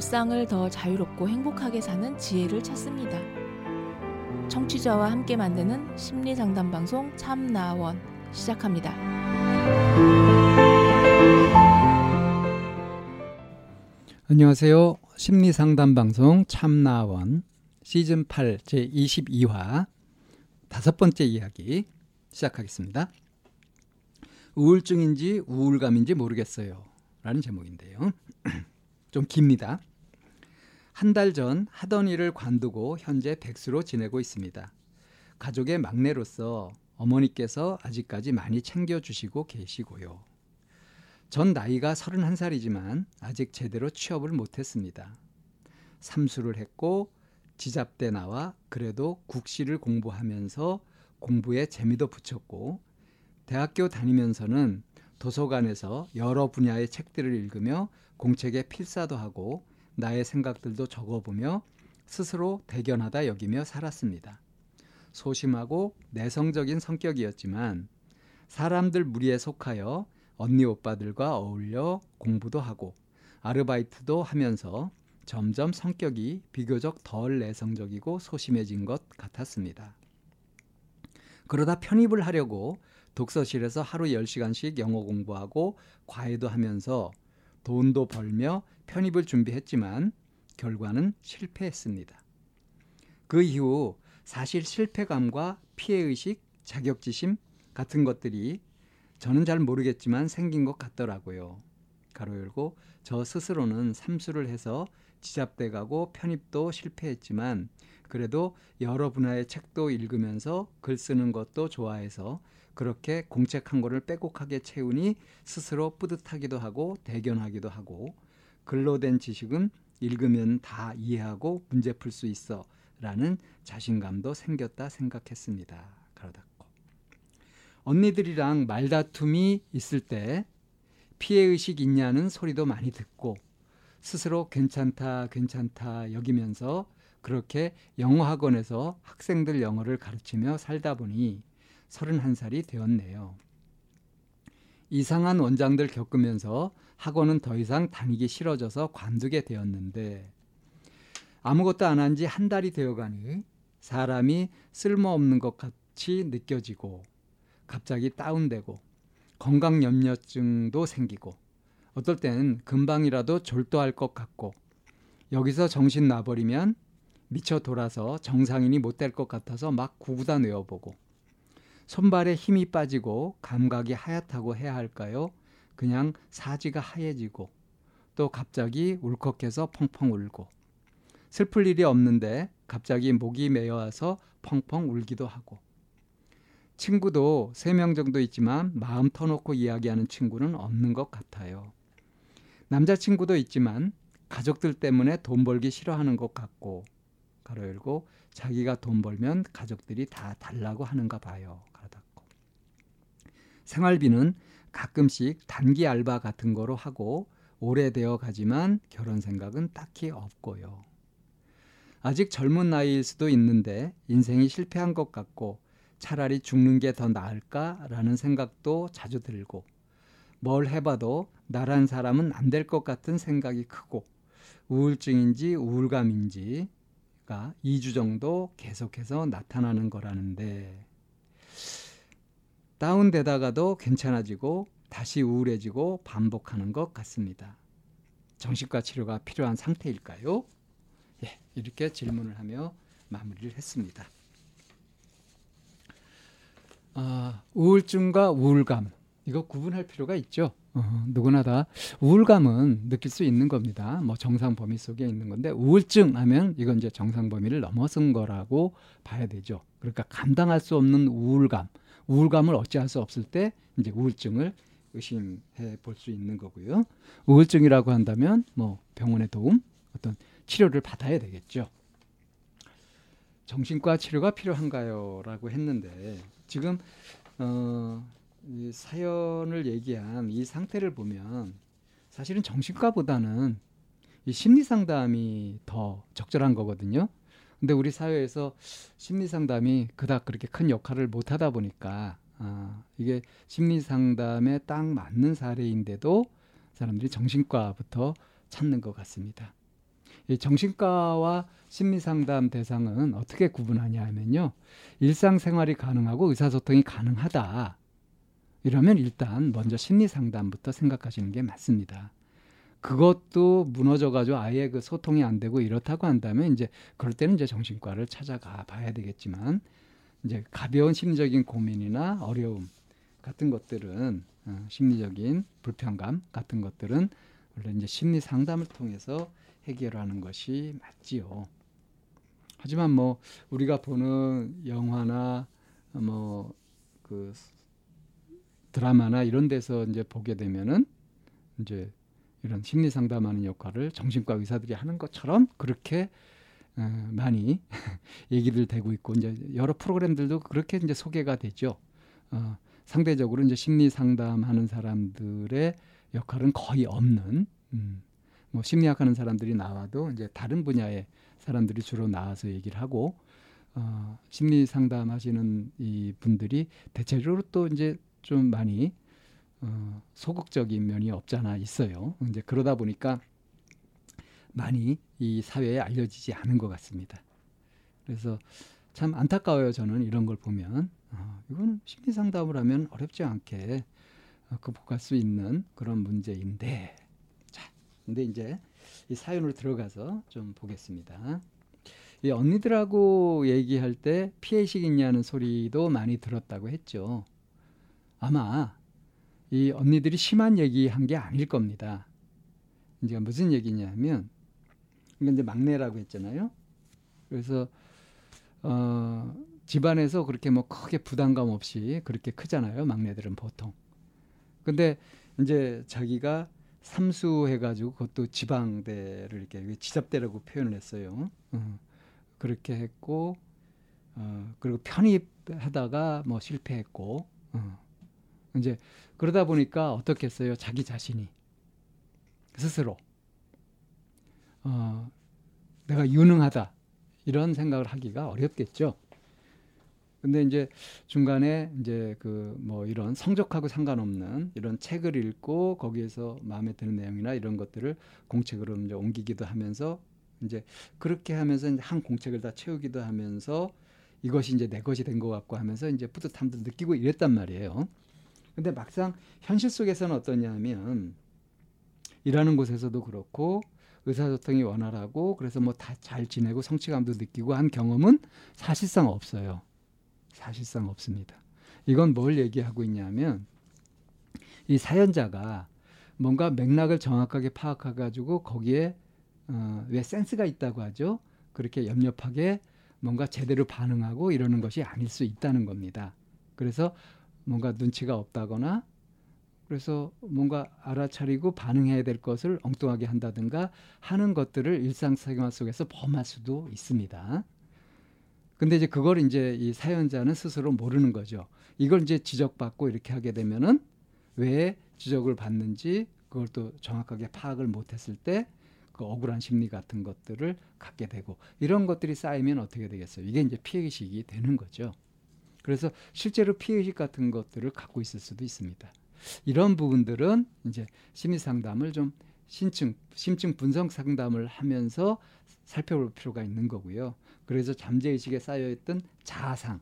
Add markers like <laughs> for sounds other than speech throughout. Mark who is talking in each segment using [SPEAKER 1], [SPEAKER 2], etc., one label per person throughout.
[SPEAKER 1] 일상을 더 자유롭고 행복하게 사는 지혜를 찾습니다. 청취자와 함께 만드는 심리 상담 방송 참나원 시작합니다.
[SPEAKER 2] 안녕하세요. 심리 상담 방송 참나원 시즌 8 제 22화 다섯 번째 이야기 시작하겠습니다. 우울증인지 우울감인지 모르겠어요. 라는 제목인데요. <clears throat> 좀 깁니다. 한 달 전 하던 일을 관두고 현재 백수로 지내고 있습니다. 가족의 막내로서 어머니께서 아직까지 많이 챙겨주시고 계시고요. 전 나이가 31살이지만 아직 제대로 취업을 못했습니다. 삼수를 했고 지잡대 나와 그래도 국시를 공부하면서 공부에 재미도 붙였고 대학교 다니면서는 도서관에서 여러 분야의 책들을 읽으며 공책에 필사도 하고 나의 생각들도 적어보며 스스로 대견하다 여기며 살았습니다. 소심하고 내성적인 성격이었지만 사람들 무리에 속하여 언니 오빠들과 어울려 공부도 하고 아르바이트도 하면서 점점 성격이 비교적 덜 내성적이고 소심해진 것 같았습니다. 그러다 편입을 하려고 독서실에서 하루 10시간씩 영어 공부하고 과외도 하면서 돈도 벌며 편입을 준비했지만 결과는 실패했습니다. 그 이후 사실 실패감과 피해의식, 자격지심 같은 것들이 저는 잘 모르겠지만 생긴 것 같더라고요. 가로 열고 저 스스로는 삼수를 해서 지잡돼 가고 편입도 실패했지만 그래도 여러 분야의 책도 읽으면서 글 쓰는 것도 좋아해서 그렇게 공책 한 권을 빼곡하게 채우니 스스로 뿌듯하기도 하고 대견하기도 하고 글로 된 지식은 읽으면 다 이해하고 문제 풀 수 있어 라는 자신감도 생겼다 생각했습니다. 가로 닫고. 언니들이랑 말다툼이 있을 때 피해의식 있냐는 소리도 많이 듣고 스스로 괜찮다, 괜찮다 여기면서 그렇게 영어 학원에서 학생들 영어를 가르치며 살다 보니 31살이 되었네요. 이상한 원장들 겪으면서 학원은 더 이상 다니기 싫어져서 관두게 되었는데 아무것도 안 한 지 한 달이 되어 가니 사람이 쓸모없는 것 같이 느껴지고 갑자기 다운되고 건강 염려증도 생기고 어떨 땐 금방이라도 졸도할 것 같고 여기서 정신 나버리면 미쳐 돌아서 정상인이 못 될 것 같아서 막 구구다 내어보고 손발에 힘이 빠지고 감각이 하얗다고 해야 할까요? 그냥 사지가 하얘지고 또 갑자기 울컥해서 펑펑 울고 슬플 일이 없는데 갑자기 목이 메어와서 펑펑 울기도 하고 친구도 세 명 정도 있지만 마음 터놓고 이야기하는 친구는 없는 것 같아요. 남자친구도 있지만 가족들 때문에 돈 벌기 싫어하는 것 같고 가로 열고 자기가 돈 벌면 가족들이 다 달라고 하는가 봐요. 생활비는 가끔씩 단기 알바 같은 거로 하고 오래되어 가지만 결혼 생각은 딱히 없고요. 아직 젊은 나이일 수도 있는데 인생이 실패한 것 같고 차라리 죽는 게 더 나을까라는 생각도 자주 들고 뭘 해봐도 나란 사람은 안 될 것 같은 생각이 크고 우울증인지 우울감인지가 2주 정도 계속해서 나타나는 거라는데 다운되다가도 괜찮아지고 다시 우울해지고 반복하는 것 같습니다. 정신과 치료가 필요한 상태일까요? 예, 이렇게 질문을 하며 마무리를 했습니다. 아, 우울증과 우울감 이거 구분할 필요가 있죠. 어, 누구나 다 우울감은 느낄 수 있는 겁니다. 뭐 정상 범위 속에 있는 건데 우울증 하면 이건 이제 정상 범위를 넘어선 거라고 봐야 되죠. 그러니까 감당할 수 없는 우울감, 우울감을 어찌할 수 없을 때 이제 우울증을 의심해 볼 수 있는 거고요. 우울증이라고 한다면 뭐 병원의 도움, 어떤 치료를 받아야 되겠죠. 정신과 치료가 필요한가요? 라고 했는데 지금 어, 이 사연을 얘기한 이 상태를 보면 사실은 정신과보다는 이 심리 상담이 더 적절한 거거든요. 근데 우리 사회에서 심리 상담이 그닥 그렇게 큰 역할을 못 하다 보니까 아, 이게 심리 상담에 딱 맞는 사례인데도 사람들이 정신과부터 찾는 것 같습니다. 이 정신과와 심리 상담 대상은 어떻게 구분하냐 하면요. 일상생활이 가능하고 의사소통이 가능하다. 이러면 일단 먼저 심리 상담부터 생각하시는 게 맞습니다. 그것도 무너져가지고 아예 그 소통이 안 되고 이렇다고 한다면 이제 그럴 때는 이제 정신과를 찾아가 봐야 되겠지만 이제 가벼운 심리적인 고민이나 어려움 같은 것들은 어, 심리적인 불편감 같은 것들은 원래 이제 심리 상담을 통해서 해결하는 것이 맞지요. 하지만 뭐 우리가 보는 영화나 뭐 그 드라마나 이런 데서 이제 보게 되면은 이제 이런 심리 상담하는 역할을 정신과 의사들이 하는 것처럼 그렇게 어, 많이 <laughs> 얘기들 되고 있고 이제 여러 프로그램들도 그렇게 이제 소개가 되죠. 어, 상대적으로 이제 심리 상담하는 사람들의 역할은 거의 없는 음, 뭐 심리학 하는 사람들이 나와도 이제 다른 분야의 사람들이 주로 나와서 얘기를 하고 어, 심리 상담하시는 이 분들이 대체적으로 또 이제 좀 많이 어, 소극적인 면이 없잖아 있어요. 이제 그러다 보니까 많이 이 사회에 알려지지 않은 것 같습니다. 그래서 참 안타까워요. 저는 이런 걸 보면 어, 이거는 심리 상담을 하면 어렵지 않게 어, 극복할 수 있는 그런 문제인데 자, 근데 이제 이 사연으로 들어가서 좀 보겠습니다. 이 언니들하고 얘기할 때 피해식 있냐는 소리도 많이 들었다고 했죠. 아마 이 언니들이 심한 얘기한 게 아닐 겁니다. 이제 무슨 얘기냐면 이건 이제 막내라고 했잖아요. 그래서 어, 집안에서 그렇게 뭐 크게 부담감 없이 그렇게 크잖아요. 막내들은 보통. 근데 이제 자기가 삼수해가지고 그것도 지방대를 이렇게 지잡대라고 표현을 했어요. 어, 그렇게 했고 어, 그리고 편입하다가 뭐 실패했고 어, 이제 그러다 보니까 어떻겠어요? 자기 자신이 스스로 어, 내가 유능하다 이런 생각을 하기가 어렵겠죠. 근데 이제 중간에 이제 그 뭐 이런 성적하고 상관없는 이런 책을 읽고 거기에서 마음에 드는 내용이나 이런 것들을 공책으로 이제 옮기기도 하면서 이제 그렇게 하면서 이제 한 공책을 다 채우기도 하면서 이것이 이제 내 것이 된 것 같고 하면서 이제 뿌듯함도 느끼고 이랬단 말이에요. 근데 막상 현실 속에서는 어떠냐면 일하는 곳에서도 그렇고 의사소통이 원활하고 그래서 뭐 다 잘 지내고 성취감도 느끼고 한 경험은 사실상 없어요. 사실상 없습니다. 이건 뭘 얘기하고 있냐면 이 사연자가 뭔가 맥락을 정확하게 파악해 가지고 거기에 어, 왜 센스가 있다고 하죠. 그렇게 염렵하게 뭔가 제대로 반응하고 이러는 것이 아닐 수 있다는 겁니다. 그래서 뭔가 눈치가 없다거나 그래서 뭔가 알아차리고 반응해야 될 것을 엉뚱하게 한다든가 하는 것들을 일상생활 속에서 범할 수도 있습니다. 근데 이제 그걸 이제 이 사연자는 스스로 모르는 거죠. 이걸 이제 지적받고 이렇게 하게 되면은 왜 지적을 받는지 그걸 또 정확하게 파악을 못했을 때 그 억울한 심리 같은 것들을 갖게 되고 이런 것들이 쌓이면 어떻게 되겠어요? 이게 이제 피해의식이 되는 거죠. 그래서 실제로 피해의식 같은 것들을 갖고 있을 수도 있습니다. 이런 부분들은 이제 심리 상담을 좀 심층 심층 분석 상담을 하면서 살펴볼 필요가 있는 거고요. 그래서 잠재의식에 쌓여있던 자아상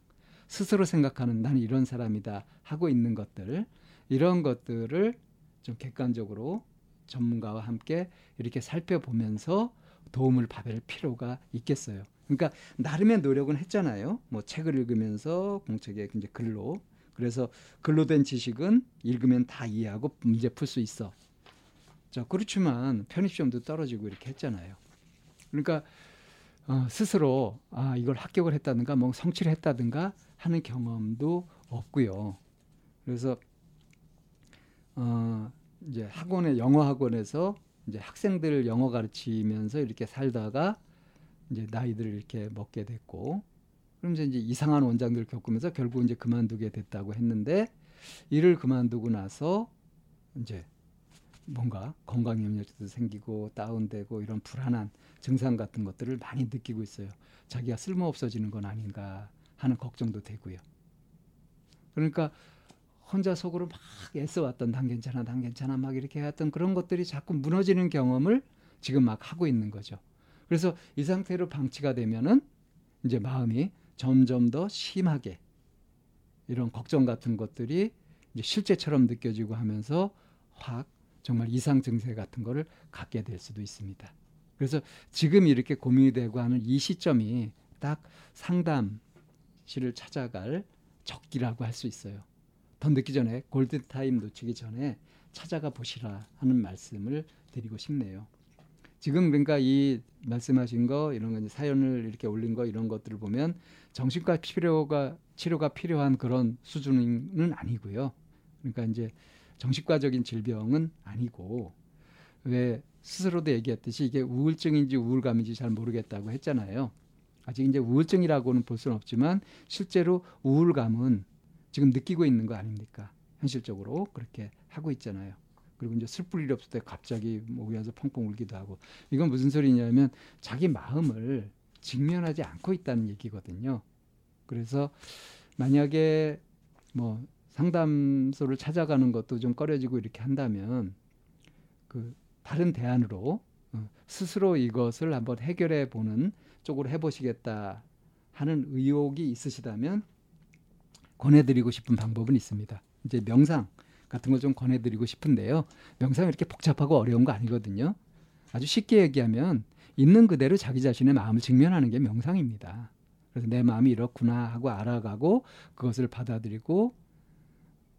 [SPEAKER 2] 스스로 생각하는 나는 이런 사람이다 하고 있는 것들 이런 것들을 좀 객관적으로 전문가와 함께 이렇게 살펴보면서 도움을 받을 필요가 있겠어요. 그러니까 나름의 노력은 했잖아요. 뭐 책을 읽으면서 공책에 이제 글로 그래서 글로 된 지식은 읽으면 다 이해하고 문제 풀 수 있어. 자 그렇지만 편입시험도 떨어지고 이렇게 했잖아요. 그러니까 어, 스스로 아 이걸 합격을 했다든가 뭐 성취를 했다든가 하는 경험도 없고요. 그래서 어, 이제 학원에 영어 학원에서 이제 학생들 영어 가르치면서 이렇게 살다가 이제 나이들을 이렇게 먹게 됐고 그럼 이제 이상한 원장들 겪으면서 결국 이제 그만두게 됐다고 했는데 일을 그만두고 나서 이제 뭔가 건강 염려도 생기고 다운되고 이런 불안한 증상 같은 것들을 많이 느끼고 있어요. 자기가 쓸모 없어지는 건 아닌가 하는 걱정도 되고요. 그러니까 혼자 속으로 막 애써왔던 난 괜찮아, 난 괜찮아 막 이렇게 했던 그런 것들이 자꾸 무너지는 경험을 지금 막 하고 있는 거죠. 그래서 이 상태로 방치가 되면은 이제 마음이 점점 더 심하게 이런 걱정 같은 것들이 이제 실제처럼 느껴지고 하면서 확 정말 이상 증세 같은 거를 갖게 될 수도 있습니다. 그래서 지금 이렇게 고민이 되고 하는 이 시점이 딱 상담실을 찾아갈 적기라고 할 수 있어요. 더 늦기 전에 골든 타임 놓치기 전에 찾아가 보시라 하는 말씀을 드리고 싶네요. 지금 그러니까 이 말씀하신 거 이런 거 사연을 이렇게 올린 거 이런 것들을 보면 정신과 치료가 치료가 필요한 그런 수준은 아니고요. 그러니까 이제 정신과적인 질병은 아니고 왜 스스로도 얘기했듯이 이게 우울증인지 우울감인지 잘 모르겠다고 했잖아요. 아직 이제 우울증이라고는 볼 수는 없지만 실제로 우울감은 지금 느끼고 있는 거 아닙니까? 현실적으로 그렇게 하고 있잖아요. 그리고 이제 슬플 일이 없을 때 갑자기 목이 와서 펑펑 울기도 하고 이건 무슨 소리냐면 자기 마음을 직면하지 않고 있다는 얘기거든요. 그래서 만약에 뭐 상담소를 찾아가는 것도 좀 꺼려지고 이렇게 한다면 그 다른 대안으로 어, 스스로 이것을 한번 해결해 보는 쪽으로 해보시겠다 하는 의욕이 있으시다면 권해드리고 싶은 방법은 있습니다. 이제 명상 같은 걸 좀 권해드리고 싶은데요. 명상이 이렇게 복잡하고 어려운 거 아니거든요. 아주 쉽게 얘기하면 있는 그대로 자기 자신의 마음을 직면하는 게 명상입니다. 그래서 내 마음이 이렇구나 하고 알아가고 그것을 받아들이고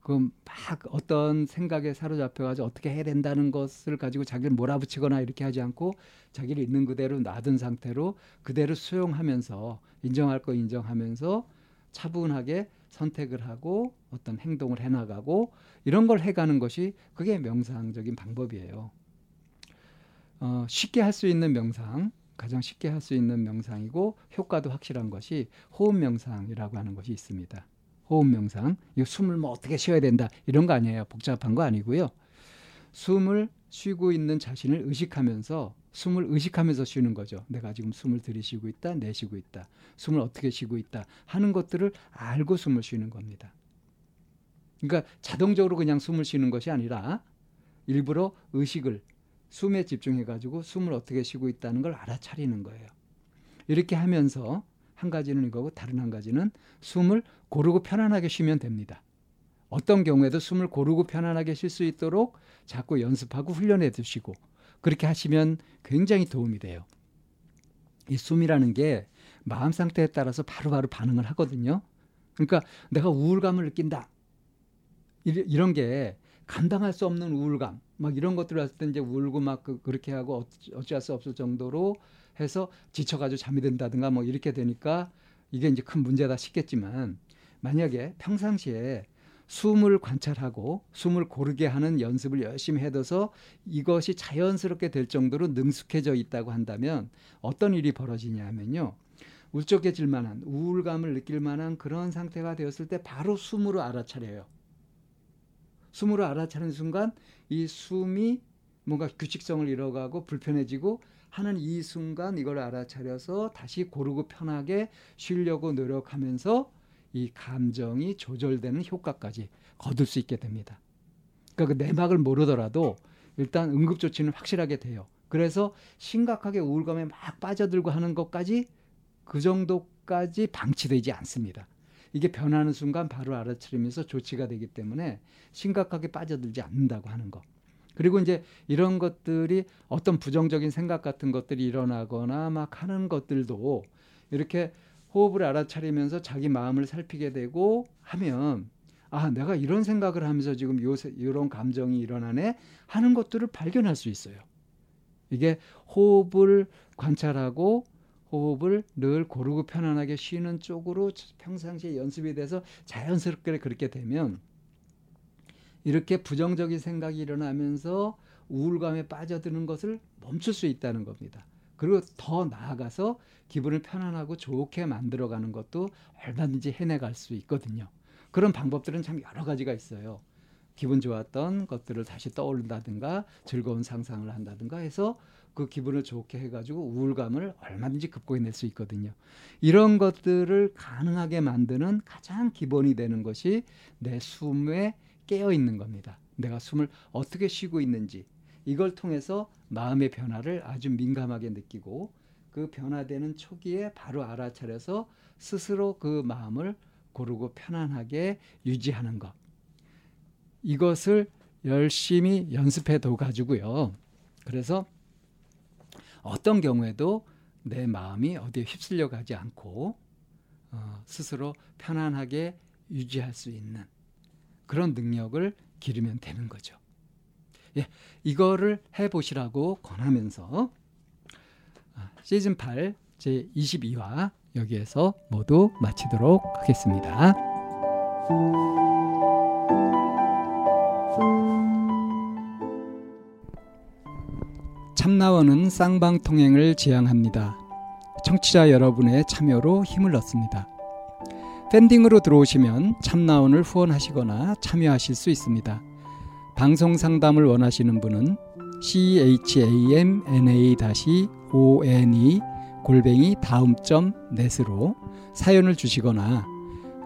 [SPEAKER 2] 그럼 막 어떤 생각에 사로잡혀가지고 어떻게 해야 된다는 것을 가지고 자기를 몰아붙이거나 이렇게 하지 않고 자기를 있는 그대로 놔둔 상태로 그대로 수용하면서 인정할 거 인정하면서 차분하게 선택을 하고 어떤 행동을 해나가고 이런 걸 해가는 것이 그게 명상적인 방법이에요. 어, 쉽게 할 수 있는 명상, 가장 쉽게 할 수 있는 명상이고 효과도 확실한 것이 호흡 명상이라고 하는 것이 있습니다. 호흡 명상, 이 숨을 뭐 어떻게 쉬어야 된다 이런 거 아니에요. 복잡한 거 아니고요. 숨을 쉬고 있는 자신을 의식하면서 숨을 의식하면서 쉬는 거죠. 내가 지금 숨을 들이쉬고 있다, 내쉬고 있다. 숨을 어떻게 쉬고 있다 하는 것들을 알고 숨을 쉬는 겁니다. 그러니까 자동적으로 그냥 숨을 쉬는 것이 아니라 일부러 의식을 숨에 집중해 가지고 숨을 어떻게 쉬고 있다는 걸 알아차리는 거예요. 이렇게 하면서 한 가지는 이거고 다른 한 가지는 숨을 고르고 편안하게 쉬면 됩니다. 어떤 경우에도 숨을 고르고 편안하게 쉴 수 있도록 자꾸 연습하고 훈련해 두시고 그렇게 하시면 굉장히 도움이 돼요. 이 숨이라는 게 마음 상태에 따라서 바로바로 바로 반응을 하거든요. 그러니까 내가 우울감을 느낀다. 이런 게 감당할 수 없는 우울감, 막 이런 것들을 했을 때 이제 울고 막 그, 그렇게 하고 어찌할 수 없을 정도로 해서 지쳐가지고 잠이 든다든가 뭐 이렇게 되니까 이게 이제 큰 문제다 싶겠지만 만약에 평상시에 숨을 관찰하고 숨을 고르게 하는 연습을 열심히 해둬서 이것이 자연스럽게 될 정도로 능숙해져 있다고 한다면 어떤 일이 벌어지냐 하면요. 울적해질 만한 우울감을 느낄 만한 그런 상태가 되었을 때 바로 숨으로 알아차려요. 숨으로 알아차리는 순간 이 숨이 뭔가 규칙성을 잃어가고 불편해지고 하는 이 순간 이걸 알아차려서 다시 고르고 편하게 쉬려고 노력하면서 이 감정이 조절되는 효과까지 거둘 수 있게 됩니다. 그러니까 그 내막을 모르더라도 일단 응급 조치는 확실하게 돼요. 그래서 심각하게 우울감에 막 빠져들고 하는 것까지 그 정도까지 방치되지 않습니다. 이게 변하는 순간 바로 알아차리면서 조치가 되기 때문에 심각하게 빠져들지 않는다고 하는 거. 그리고 이제 이런 것들이 어떤 부정적인 생각 같은 것들이 일어나거나 막 하는 것들도 이렇게 호흡을 알아차리면서 자기 마음을 살피게 되고 하면 아, 내가 이런 생각을 하면서 지금 요새 이런 감정이 일어나네 하는 것들을 발견할 수 있어요. 이게 호흡을 관찰하고 호흡을 늘 고르고 편안하게 쉬는 쪽으로 평상시에 연습이 돼서 자연스럽게 그렇게 되면 이렇게 부정적인 생각이 일어나면서 우울감에 빠져드는 것을 멈출 수 있다는 겁니다. 그리고 더 나아가서 기분을 편안하고 좋게 만들어가는 것도 얼마든지 해내갈 수 있거든요. 그런 방법들은 참 여러 가지가 있어요. 기분 좋았던 것들을 다시 떠올린다든가 즐거운 상상을 한다든가 해서 그 기분을 좋게 해가지고 우울감을 얼마든지 극복해낼 수 있거든요. 이런 것들을 가능하게 만드는 가장 기본이 되는 것이 내 숨에 깨어 있는 겁니다. 내가 숨을 어떻게 쉬고 있는지 이걸 통해서 마음의 변화를 아주 민감하게 느끼고 그 변화되는 초기에 바로 알아차려서 스스로 그 마음을 고르고 편안하게 유지하는 것. 이것을 열심히 연습해 둬 가지고요. 그래서 어떤 경우에도 내 마음이 어디에 휩쓸려 가지 않고 어, 스스로 편안하게 유지할 수 있는 그런 능력을 기르면 되는 거죠. 예, 이거를 해보시라고 권하면서 아, 시즌 8 제 22화 여기에서 모두 마치도록 하겠습니다. 참나원은 쌍방통행을 지향합니다. 청취자 여러분의 참여로 힘을 얻습니다. 팬딩으로 들어오시면 참나원을 후원하시거나 참여하실 수 있습니다. 방송 상담을 원하시는 분은 chamna-one 골뱅이 다음 점 넷으로 사연을 주시거나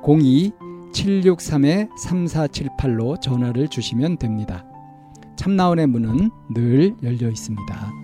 [SPEAKER 2] 02-763-3478로 전화를 주시면 됩니다. 참나원의 문은 늘 열려 있습니다.